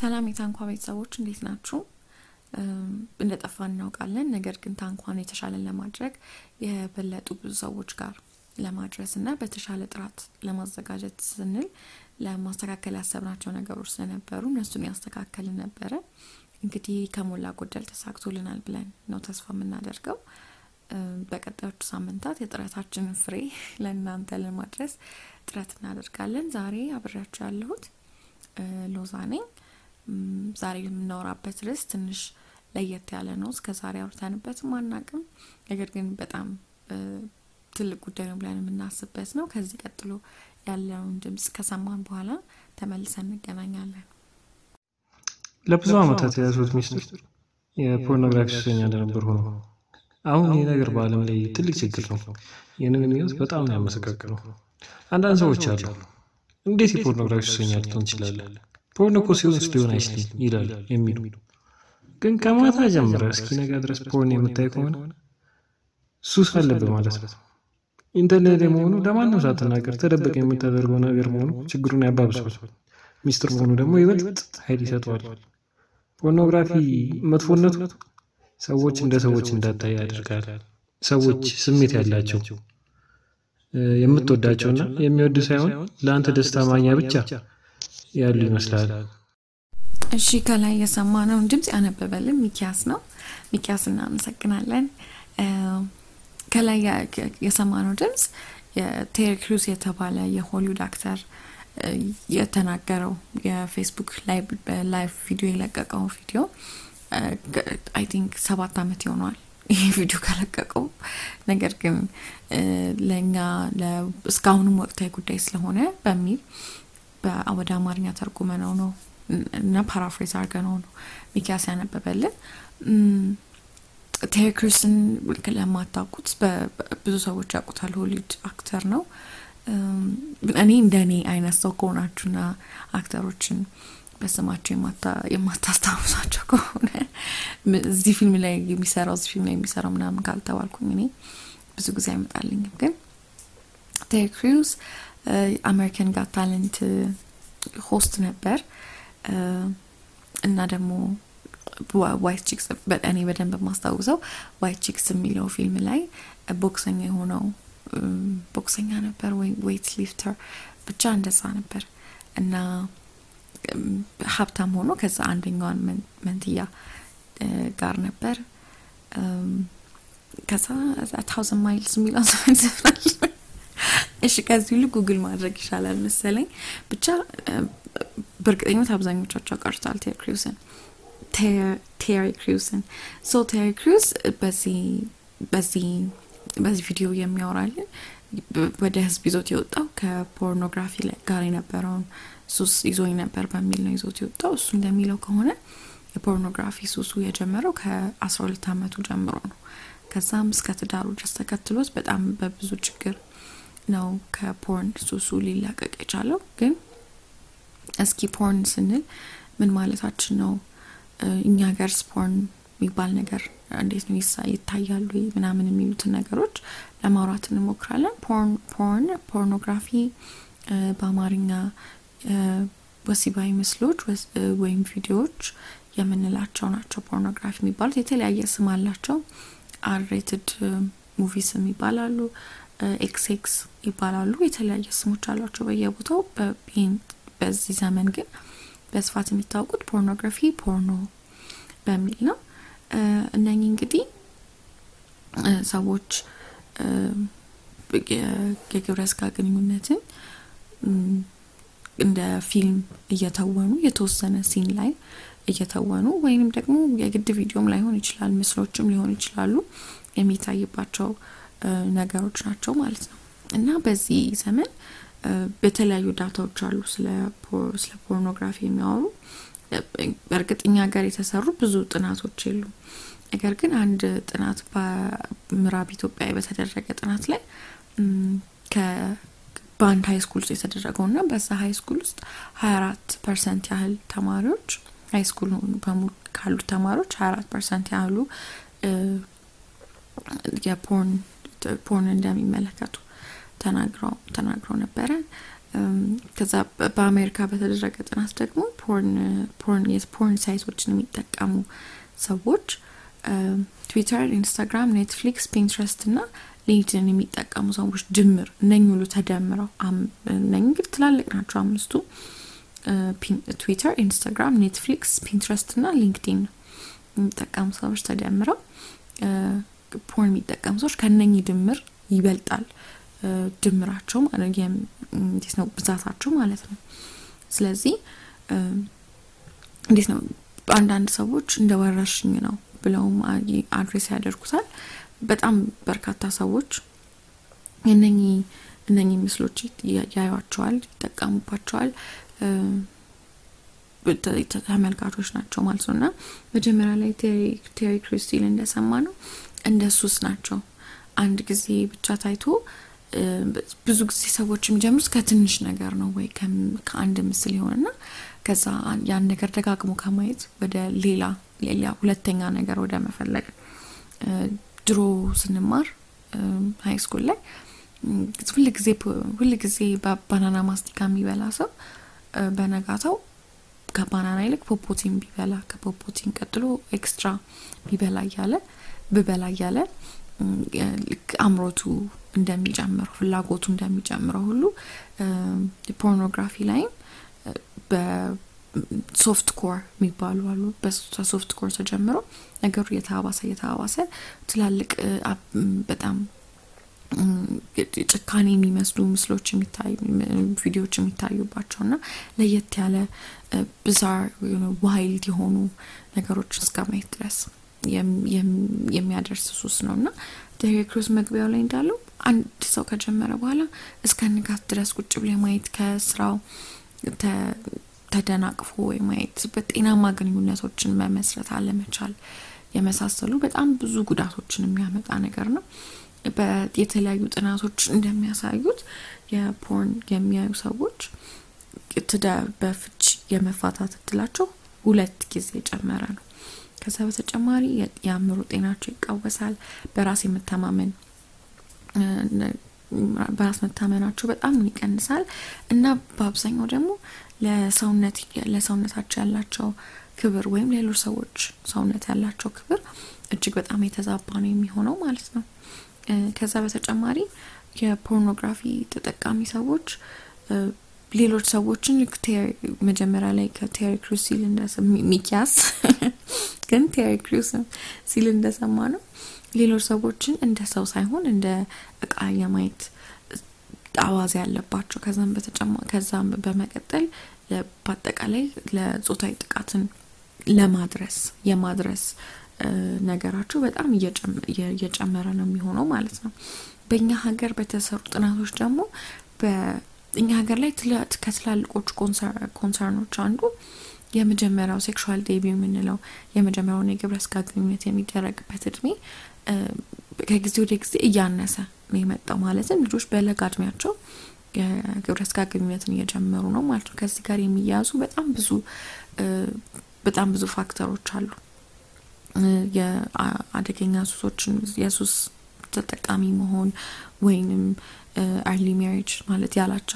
ሰላም የታንኳ ቤተሰቦች እንዴት ናችሁ? እንደ ጠፋን እናውቃለን። ነገር ግን ታንኳን የተሻለን ለማድረግ የበለጡ ብዙ ሰዎች ጋር ለማድረስ እና በተሻለ ጥራት ለማዘጋጀት ስንል ለማስተካከል ያሰብናቸው ነገሮች ስለነበሩ እነሱን ያስተካከልን ነበረ። እንግዲህ ከሞላ ጎደል ተሳክቶልናል ብለን ነው ተስፋ የምናደርገው። በቀጣዮቹ ሳምንታት የጥረታችንን ፍሬ ለእናንተ ለማድረስ ጥረት እናደርጋለን። ዛሬ አብሬያቸው ያለሁት ሎዛ ነኝ። ዛሬ የምናወራበት ርዕስ ትንሽ ለየት ያለ ነው። እስከ ዛሬ አውርተንበትም አናቅም። ነገር ግን በጣም ትልቅ ጉዳይ ነው ብለን የምናስብበት ነው። ከዚህ ቀጥሎ ያለውን ድምጽ ከሰማን በኋላ ተመልሰን እንገናኛለን። ለብዙ ዓመታት የያዙት ሚስጥር የፖርኖግራፊ ሱሰኛ እንደነበር ሆኖ አሁን ይህ ነገር በዓለም ላይ ትልቅ ችግር ነው። ይህንን ህይወት በጣም ነው ያመሰቃቅለው። አንዳንድ ሰዎች አሉ እንዴት የፖርኖግራፊ ሱሰኛ ልትሆን ትችላለህ? porn እኮ ሱስ ሊሆን አይችልም ይላሉ የሚሉ ግን ከማታ ጀምረ እስኪነጋ ድረስ porn የምታይ ከሆነ ሱስ አለብህ ማለት ነው። ኢንተርኔት መሆኑ ለማንም ሳትናገር ተደብቀህ የምታደርገው ነገር መሆኑ ችግሩን ያባብሰዋል። ሚስጥር መሆኑ ደግሞ ይበልጥ ኃይል ይሰጠዋል። ፖርኖግራፊ መጥፎነቱ ሰዎች እንደ ሰዎች እንዳታይ ያደርጋል። ሰዎች ስሜት ያላቸው የምትወዳቸውና የሚወዱ ሳይሆን ለአንተ ደስታ ማግኛ ብቻ ያሉ ይመስላል። እሺ ከላይ የሰማነውን ድምጽ ያነበበልን ሚኪያስ ነው። ሚኪያስ እናመሰግናለን። ከላይ የሰማነው ድምጽ የቴሪ ክሩዝ የተባለ የሆሊውድ actor የተናገረው የፌስቡክ live ቪዲዮ የለቀቀው ቪዲዮ I think ሰባት ዓመት ይሆነዋል ይህ ቪዲዮ ከለቀቀው። ነገር ግን ለእኛ እስካሁንም ወቅታዊ ጉዳይ ስለሆነ በሚል ወደ አማርኛ ተርጉመነው ነው እና paraphrase አድርገነው ነው ሚኪያስ ያነበበልን። ቴሪ ክሩስን ለማታውቁት ብዙ ሰዎች ያውቁታል። ሆሊውድ actor ነው። እኔ እንደ እኔ አይነት ሰው ከሆናችሁና actor ኦችን በስማቸው የማታስታውሳቸው ከሆነ እዚህ ፊልም ላይ የሚሰራው እዚህ ፊልም ላይ የሚሰራው ምናምን ካልተባልኩኝ እኔ ብዙ ጊዜ አይመጣልኝም። ግን ቴሪ ክሩዝ America's Got Talent host ነበር እና ደግሞ White Chicks እኔ በደንብ የማስታውሰው White Chicks የሚለው ፊልም ላይ ቦክሰኛ የሆነው ቦክሰኛ ነበር ወይ weight lifter ብቻ እንደዛ ነበር እና ሀብታም ሆኖ ከዛ አንደኛዋን መንትያ ጋር ነበር። ከዛ Thousand Miles የሚለው ዘፈን ዘፍናል። እሺ ከዚህ ሁሉ ጉግል ማድረግ ይሻላል መሰለኝ። ብቻ በእርግጠኝነት አብዛኞቻችሁ ቀርቷል ቴሪ ክሩዝን ቴሪ ክሩዝን so ቴሪ ክሩዝ በዚህ በዚህ በዚህ ቪዲዮ የሚያወራልን ወደ ህዝብ ይዞት የወጣው ከፖርኖግራፊ ጋር የነበረውን ሱስ ይዞኝ ነበር በሚል ነው ይዞት የወጣው። እሱ እንደሚለው ከሆነ የፖርኖግራፊ ሱሱ የጀመረው ከአስራ ሁለት አመቱ ጀምሮ ነው። ከዛም እስከ ትዳሩ ድረስ ተከትሎት በጣም በብዙ ችግር ነው ከ porn ሱሱ ሊላቀቅ የቻለው። ግን እስኪ porn ስንል ምን ማለታችን ነው? እኛ ሀገር porn የሚባል ነገር እንዴት ነው ይታያሉ ምናምን የሚሉትን ነገሮች ለማውራት እንሞክራለን። porn pornography በአማርኛ ወሲባዊ ምስሎች ወይም ቪዲዮዎች የምንላቸው ናቸው። ፖርኖግራፊ የሚባሉት የተለያየ ስም አላቸው። R-rated movies ይባላሉ፣ ኤክስኤክስ ይባላሉ። የተለያየ ስሞች አሏቸው በየቦታው። በዚህ ዘመን ግን በስፋት የሚታወቁት ፖርኖግራፊ ፖርኖ በሚል ነው። እነኚህ እንግዲህ ሰዎች የግብረ ስጋ ግንኙነትን እንደ ፊልም እየተወኑ የተወሰነ ሲን ላይ እየተወኑ ወይንም ደግሞ የግድ ቪዲዮም ላይሆን ይችላል፣ ምስሎችም ሊሆኑ ይችላሉ የሚታይባቸው ነገሮች ናቸው ማለት ነው። እና በዚህ ዘመን በተለያዩ data ዎች አሉ ስለ ፖርኖግራፊ የሚያወሩ በእርግጥ እኛ ሀገር የተሰሩ ብዙ ጥናቶች የሉም። ነገር ግን አንድ ጥናት በምዕራብ ኢትዮጵያ በተደረገ ጥናት ላይ በአንድ high school ውስጥ የተደረገው እና በዛ high school ውስጥ ሀያ አራት percent ያህል ተማሪዎች high school በሙሉ ካሉት ተማሪዎች ሀያ አራት percent ያህሉ የ porn porn እንደሚመለከቱ ተናግረው ነበረ። ከዛ በአሜሪካ በተደረገ ጥናት ደግሞ porn site ኦችን የሚጠቀሙ ሰዎች ትዊተር፣ ኢንስታግራም፣ ኔትፍሊክስ፣ ፒንትረስት እና ሊንክድን የሚጠቀሙ ሰዎች ድምር እነኚህ ሁሉ ተደምረው እነኚህ እንግዲህ ትላልቅ ናቸው አምስቱ ትዊተር፣ ኢንስታግራም፣ ኔትፍሊክስ፣ ፒንትረስት እና ሊንክዲን የሚጠቀሙ ሰዎች ተደምረው porn የሚጠቀሙ ሰዎች ከነኚህ ድምር ይበልጣል ድምራቸው እንዴት ነው ብዛታቸው ማለት ነው። ስለዚህ እንዴት ነው አንዳንድ ሰዎች እንደ ወረርሽኝ ነው ብለውም address ያደርጉታል። በጣም በርካታ ሰዎች እነኚህ እነኚህ ምስሎች ያዩቸዋል፣ ይጠቀሙባቸዋል። ተመልካቾች ናቸው ማለት ነው እና መጀመሪያ ላይ ቴሪ ክሩስ ሲል እንደሰማ ነው እንደ ሱስ ናቸው። አንድ ጊዜ ብቻ ታይቶ ብዙ ጊዜ ሰዎች የሚጀምሩት ከትንሽ ነገር ነው ወይ ከአንድ ምስል ይሆንና ከዛ ያን ነገር ደጋግሞ ከማየት ወደ ሌላ ሌላ ሁለተኛ ነገር ወደ መፈለግ ድሮ ስንማር high school ላይ ሁልጊዜ ሁልጊዜ ባናና ማስቲካ የሚበላ ሰው በነጋታው ከባናና ይልቅ ፖፖቲን ቢበላ ከፖፖቲን ቀጥሎ ኤክስትራ ቢበላ እያለ ቢበላ እያለ አምሮቱ እንደሚጨምረው ፍላጎቱ እንደሚጨምረው ሁሉ ፖርኖግራፊ ላይም በ soft core የሚባሉ አሉ። በ soft core ተጀምሮ ነገሩ እየተባባሰ እየተባባሰ ትላልቅ በጣም ጭካኔ የሚመስሉ ምስሎች ቪዲዮዎች የሚታዩባቸው እና ለየት ያለ bizarre wild የሆኑ ነገሮች እስከ ማየት ድረስ የሚያደርስ ሱስ ነው እና ቴሪ ክሩዝ መግቢያው ላይ እንዳለው አንድ ሰው ከጀመረ በኋላ እስከ ንጋት ድረስ ቁጭ ብሎ ማየት ከስራው ተደናቅፎ ወይ በጤናማ ግንኙነቶችን መመስረት አለመቻል የመሳሰሉ በጣም ብዙ ጉዳቶችን የሚያመጣ ነገር ነው። የተለያዩ ጥናቶች እንደሚያሳዩት የፖርን የሚያዩ ሰዎች ትዳር በፍች የመፋታት እድላቸው ሁለት ጊዜ የጨመረ ነው። ከዛ በተጨማሪ የአእምሮ ጤናቸው ይቃወሳል። በራስ የመተማመን በራስ መታመናቸው በጣም ይቀንሳል እና በአብዛኛው ደግሞ ለሰውነት ለሰውነታቸው ያላቸው ክብር ወይም ሌሎች ሰዎች ሰውነት ያላቸው ክብር እጅግ በጣም የተዛባ ነው የሚሆነው ማለት ነው። ከዛ በተጨማሪ የፖርኖግራፊ ተጠቃሚ ሰዎች ሌሎች ሰዎችን መጀመሪያ ላይ ከቴሪ ክሩዝ ሲል ሚኪያስ ግን ቴሪ ክሩዝ ሲል እንደሰማ ነው ሌሎች ሰዎችን እንደ ሰው ሳይሆን እንደ እቃ የማየት አባዜ ያለባቸው ከዛም በተጨማ ከዛም በመቀጠል በአጠቃላይ ለጾታዊ ጥቃትን ለማድረስ የማድረስ ነገራቸው በጣም እየጨመረ ነው የሚሆነው ማለት ነው። በእኛ ሀገር በተሰሩ ጥናቶች ደግሞ በእኛ ሀገር ላይ ከትላልቆቹ concern ኦች አንዱ የመጀመሪያው sexual debut የምንለው የመጀመሪያውን የግብረ ስጋ ግንኙነት የሚደረግበት እድሜ ከጊዜ ወደ ጊዜ እያነሰ ነው የመጣው። ማለትም ልጆች በለጋ እድሜያቸው የግብረ ስጋ ግንኙነትን እየጀመሩ ነው ማለት ነው። ከዚህ ጋር የሚያያዙ በጣም ብዙ በጣም ብዙ ፋክተሮች አሉ። የአደገኛ ሱሶችን የሱስ ተጠቃሚ መሆን ወይንም አርሊ ሜሪጅ ማለት ያላቻ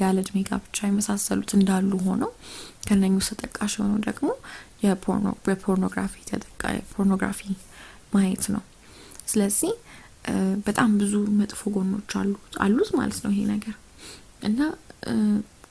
ያለ እድሜ ጋብቻ የመሳሰሉት እንዳሉ ሆነው ከነኙ ተጠቃሽ የሆነው ደግሞ የፖርኖግራፊ ተጠቃ ፖርኖግራፊ ማየት ነው። ስለዚህ በጣም ብዙ መጥፎ ጎኖች አሉት ማለት ነው ይሄ ነገር እና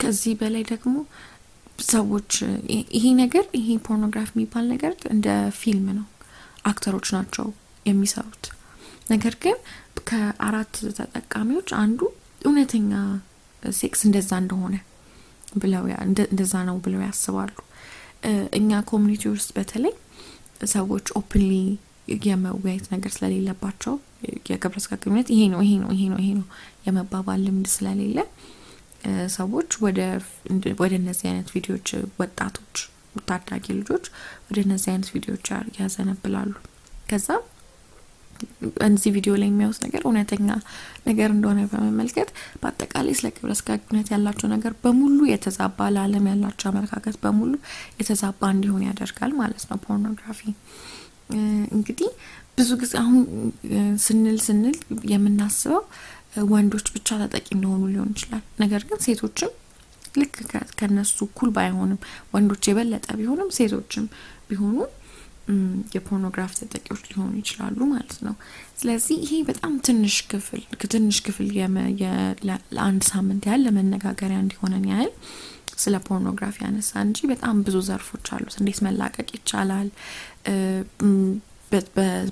ከዚህ በላይ ደግሞ ሰዎች ይሄ ነገር ይሄ ፖርኖግራፊ የሚባል ነገር እንደ ፊልም ነው። አክተሮች ናቸው የሚሰሩት። ነገር ግን ከአራት ተጠቃሚዎች አንዱ እውነተኛ ሴክስ እንደዛ እንደሆነ ብለው እንደዛ ነው ብለው ያስባሉ። እኛ community ውስጥ በተለይ ሰዎች openly የመወያየት ነገር ስለሌለባቸው የግብረ ስጋ ግንኙነት ይሄ ነው ይሄ ነው ይሄ ነው ይሄ ነው የመባባል ልምድ ስለሌለ ሰዎች ወደ እነዚህ አይነት ቪዲዮዎች ወጣቶች ታዳጊ ልጆች ወደ እነዚህ አይነት ቪዲዮዎች ያዘነብላሉ። ከዛ እዚህ ቪዲዮ ላይ የሚያዩት ነገር እውነተኛ ነገር እንደሆነ በመመልከት በአጠቃላይ ስለ ግብረ ስጋ ግንኙነት ያላቸው ነገር በሙሉ የተዛባ ለዓለም ያላቸው አመለካከት በሙሉ የተዛባ እንዲሆን ያደርጋል ማለት ነው ፖርኖግራፊ። እንግዲህ ብዙ ጊዜ አሁን ስንል ስንል የምናስበው ወንዶች ብቻ ተጠቂ እንደሆኑ ሊሆን ይችላል። ነገር ግን ሴቶችም ልክ ከነሱ እኩል ባይሆንም ወንዶች የበለጠ ቢሆንም ሴቶችም ቢሆኑ የፖርኖግራፊ ተጠቂዎች ሊሆኑ ይችላሉ ማለት ነው። ስለዚህ ይሄ በጣም ትንሽ ክፍል ትንሽ ክፍል ለአንድ ሳምንት ያህል ለመነጋገሪያ እንዲሆነን ያህል ስለ ፖርኖግራፊ ያነሳ እንጂ በጣም ብዙ ዘርፎች አሉት። እንዴት መላቀቅ ይቻላል?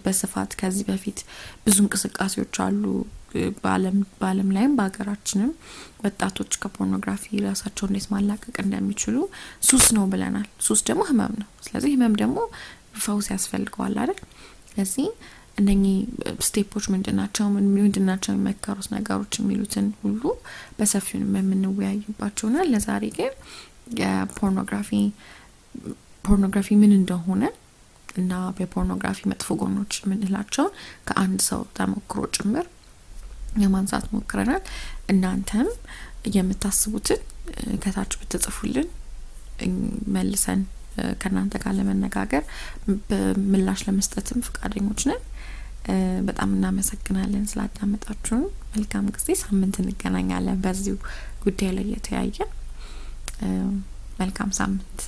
በስፋት ከዚህ በፊት ብዙ እንቅስቃሴዎች አሉ። በዓለም ላይም በሀገራችንም ወጣቶች ከፖርኖግራፊ ራሳቸው እንዴት ማላቀቅ እንደሚችሉ ሱስ ነው ብለናል። ሱስ ደግሞ ህመም ነው። ስለዚህ ህመም ደግሞ ፈውስ ያስፈልገዋል አይደል? ስለዚህ እነኚህ step ኦች ምንድናቸው? ምንድናቸው የሚመከሩት ነገሮች የሚሉትን ሁሉ በሰፊው የምንወያይባቸውና ለዛሬ ግን የ pornography pornography ምን እንደሆነ እና በፖርኖግራፊ መጥፎ ጎኖች የምንላቸውን ከአንድ ሰው ተሞክሮ ጭምር የማንሳት ሞክረናል። እናንተም የምታስቡትን ከታች ብትጽፉልን መልሰን ከእናንተ ጋር ለመነጋገር ምላሽ ለመስጠትም ፈቃደኞች ነን። በጣም እናመሰግናለን ስላዳመጣችሁን። መልካም ጊዜ። ሳምንት እንገናኛለን በዚሁ ጉዳይ ላይ የተያየ መልካም ሳምንት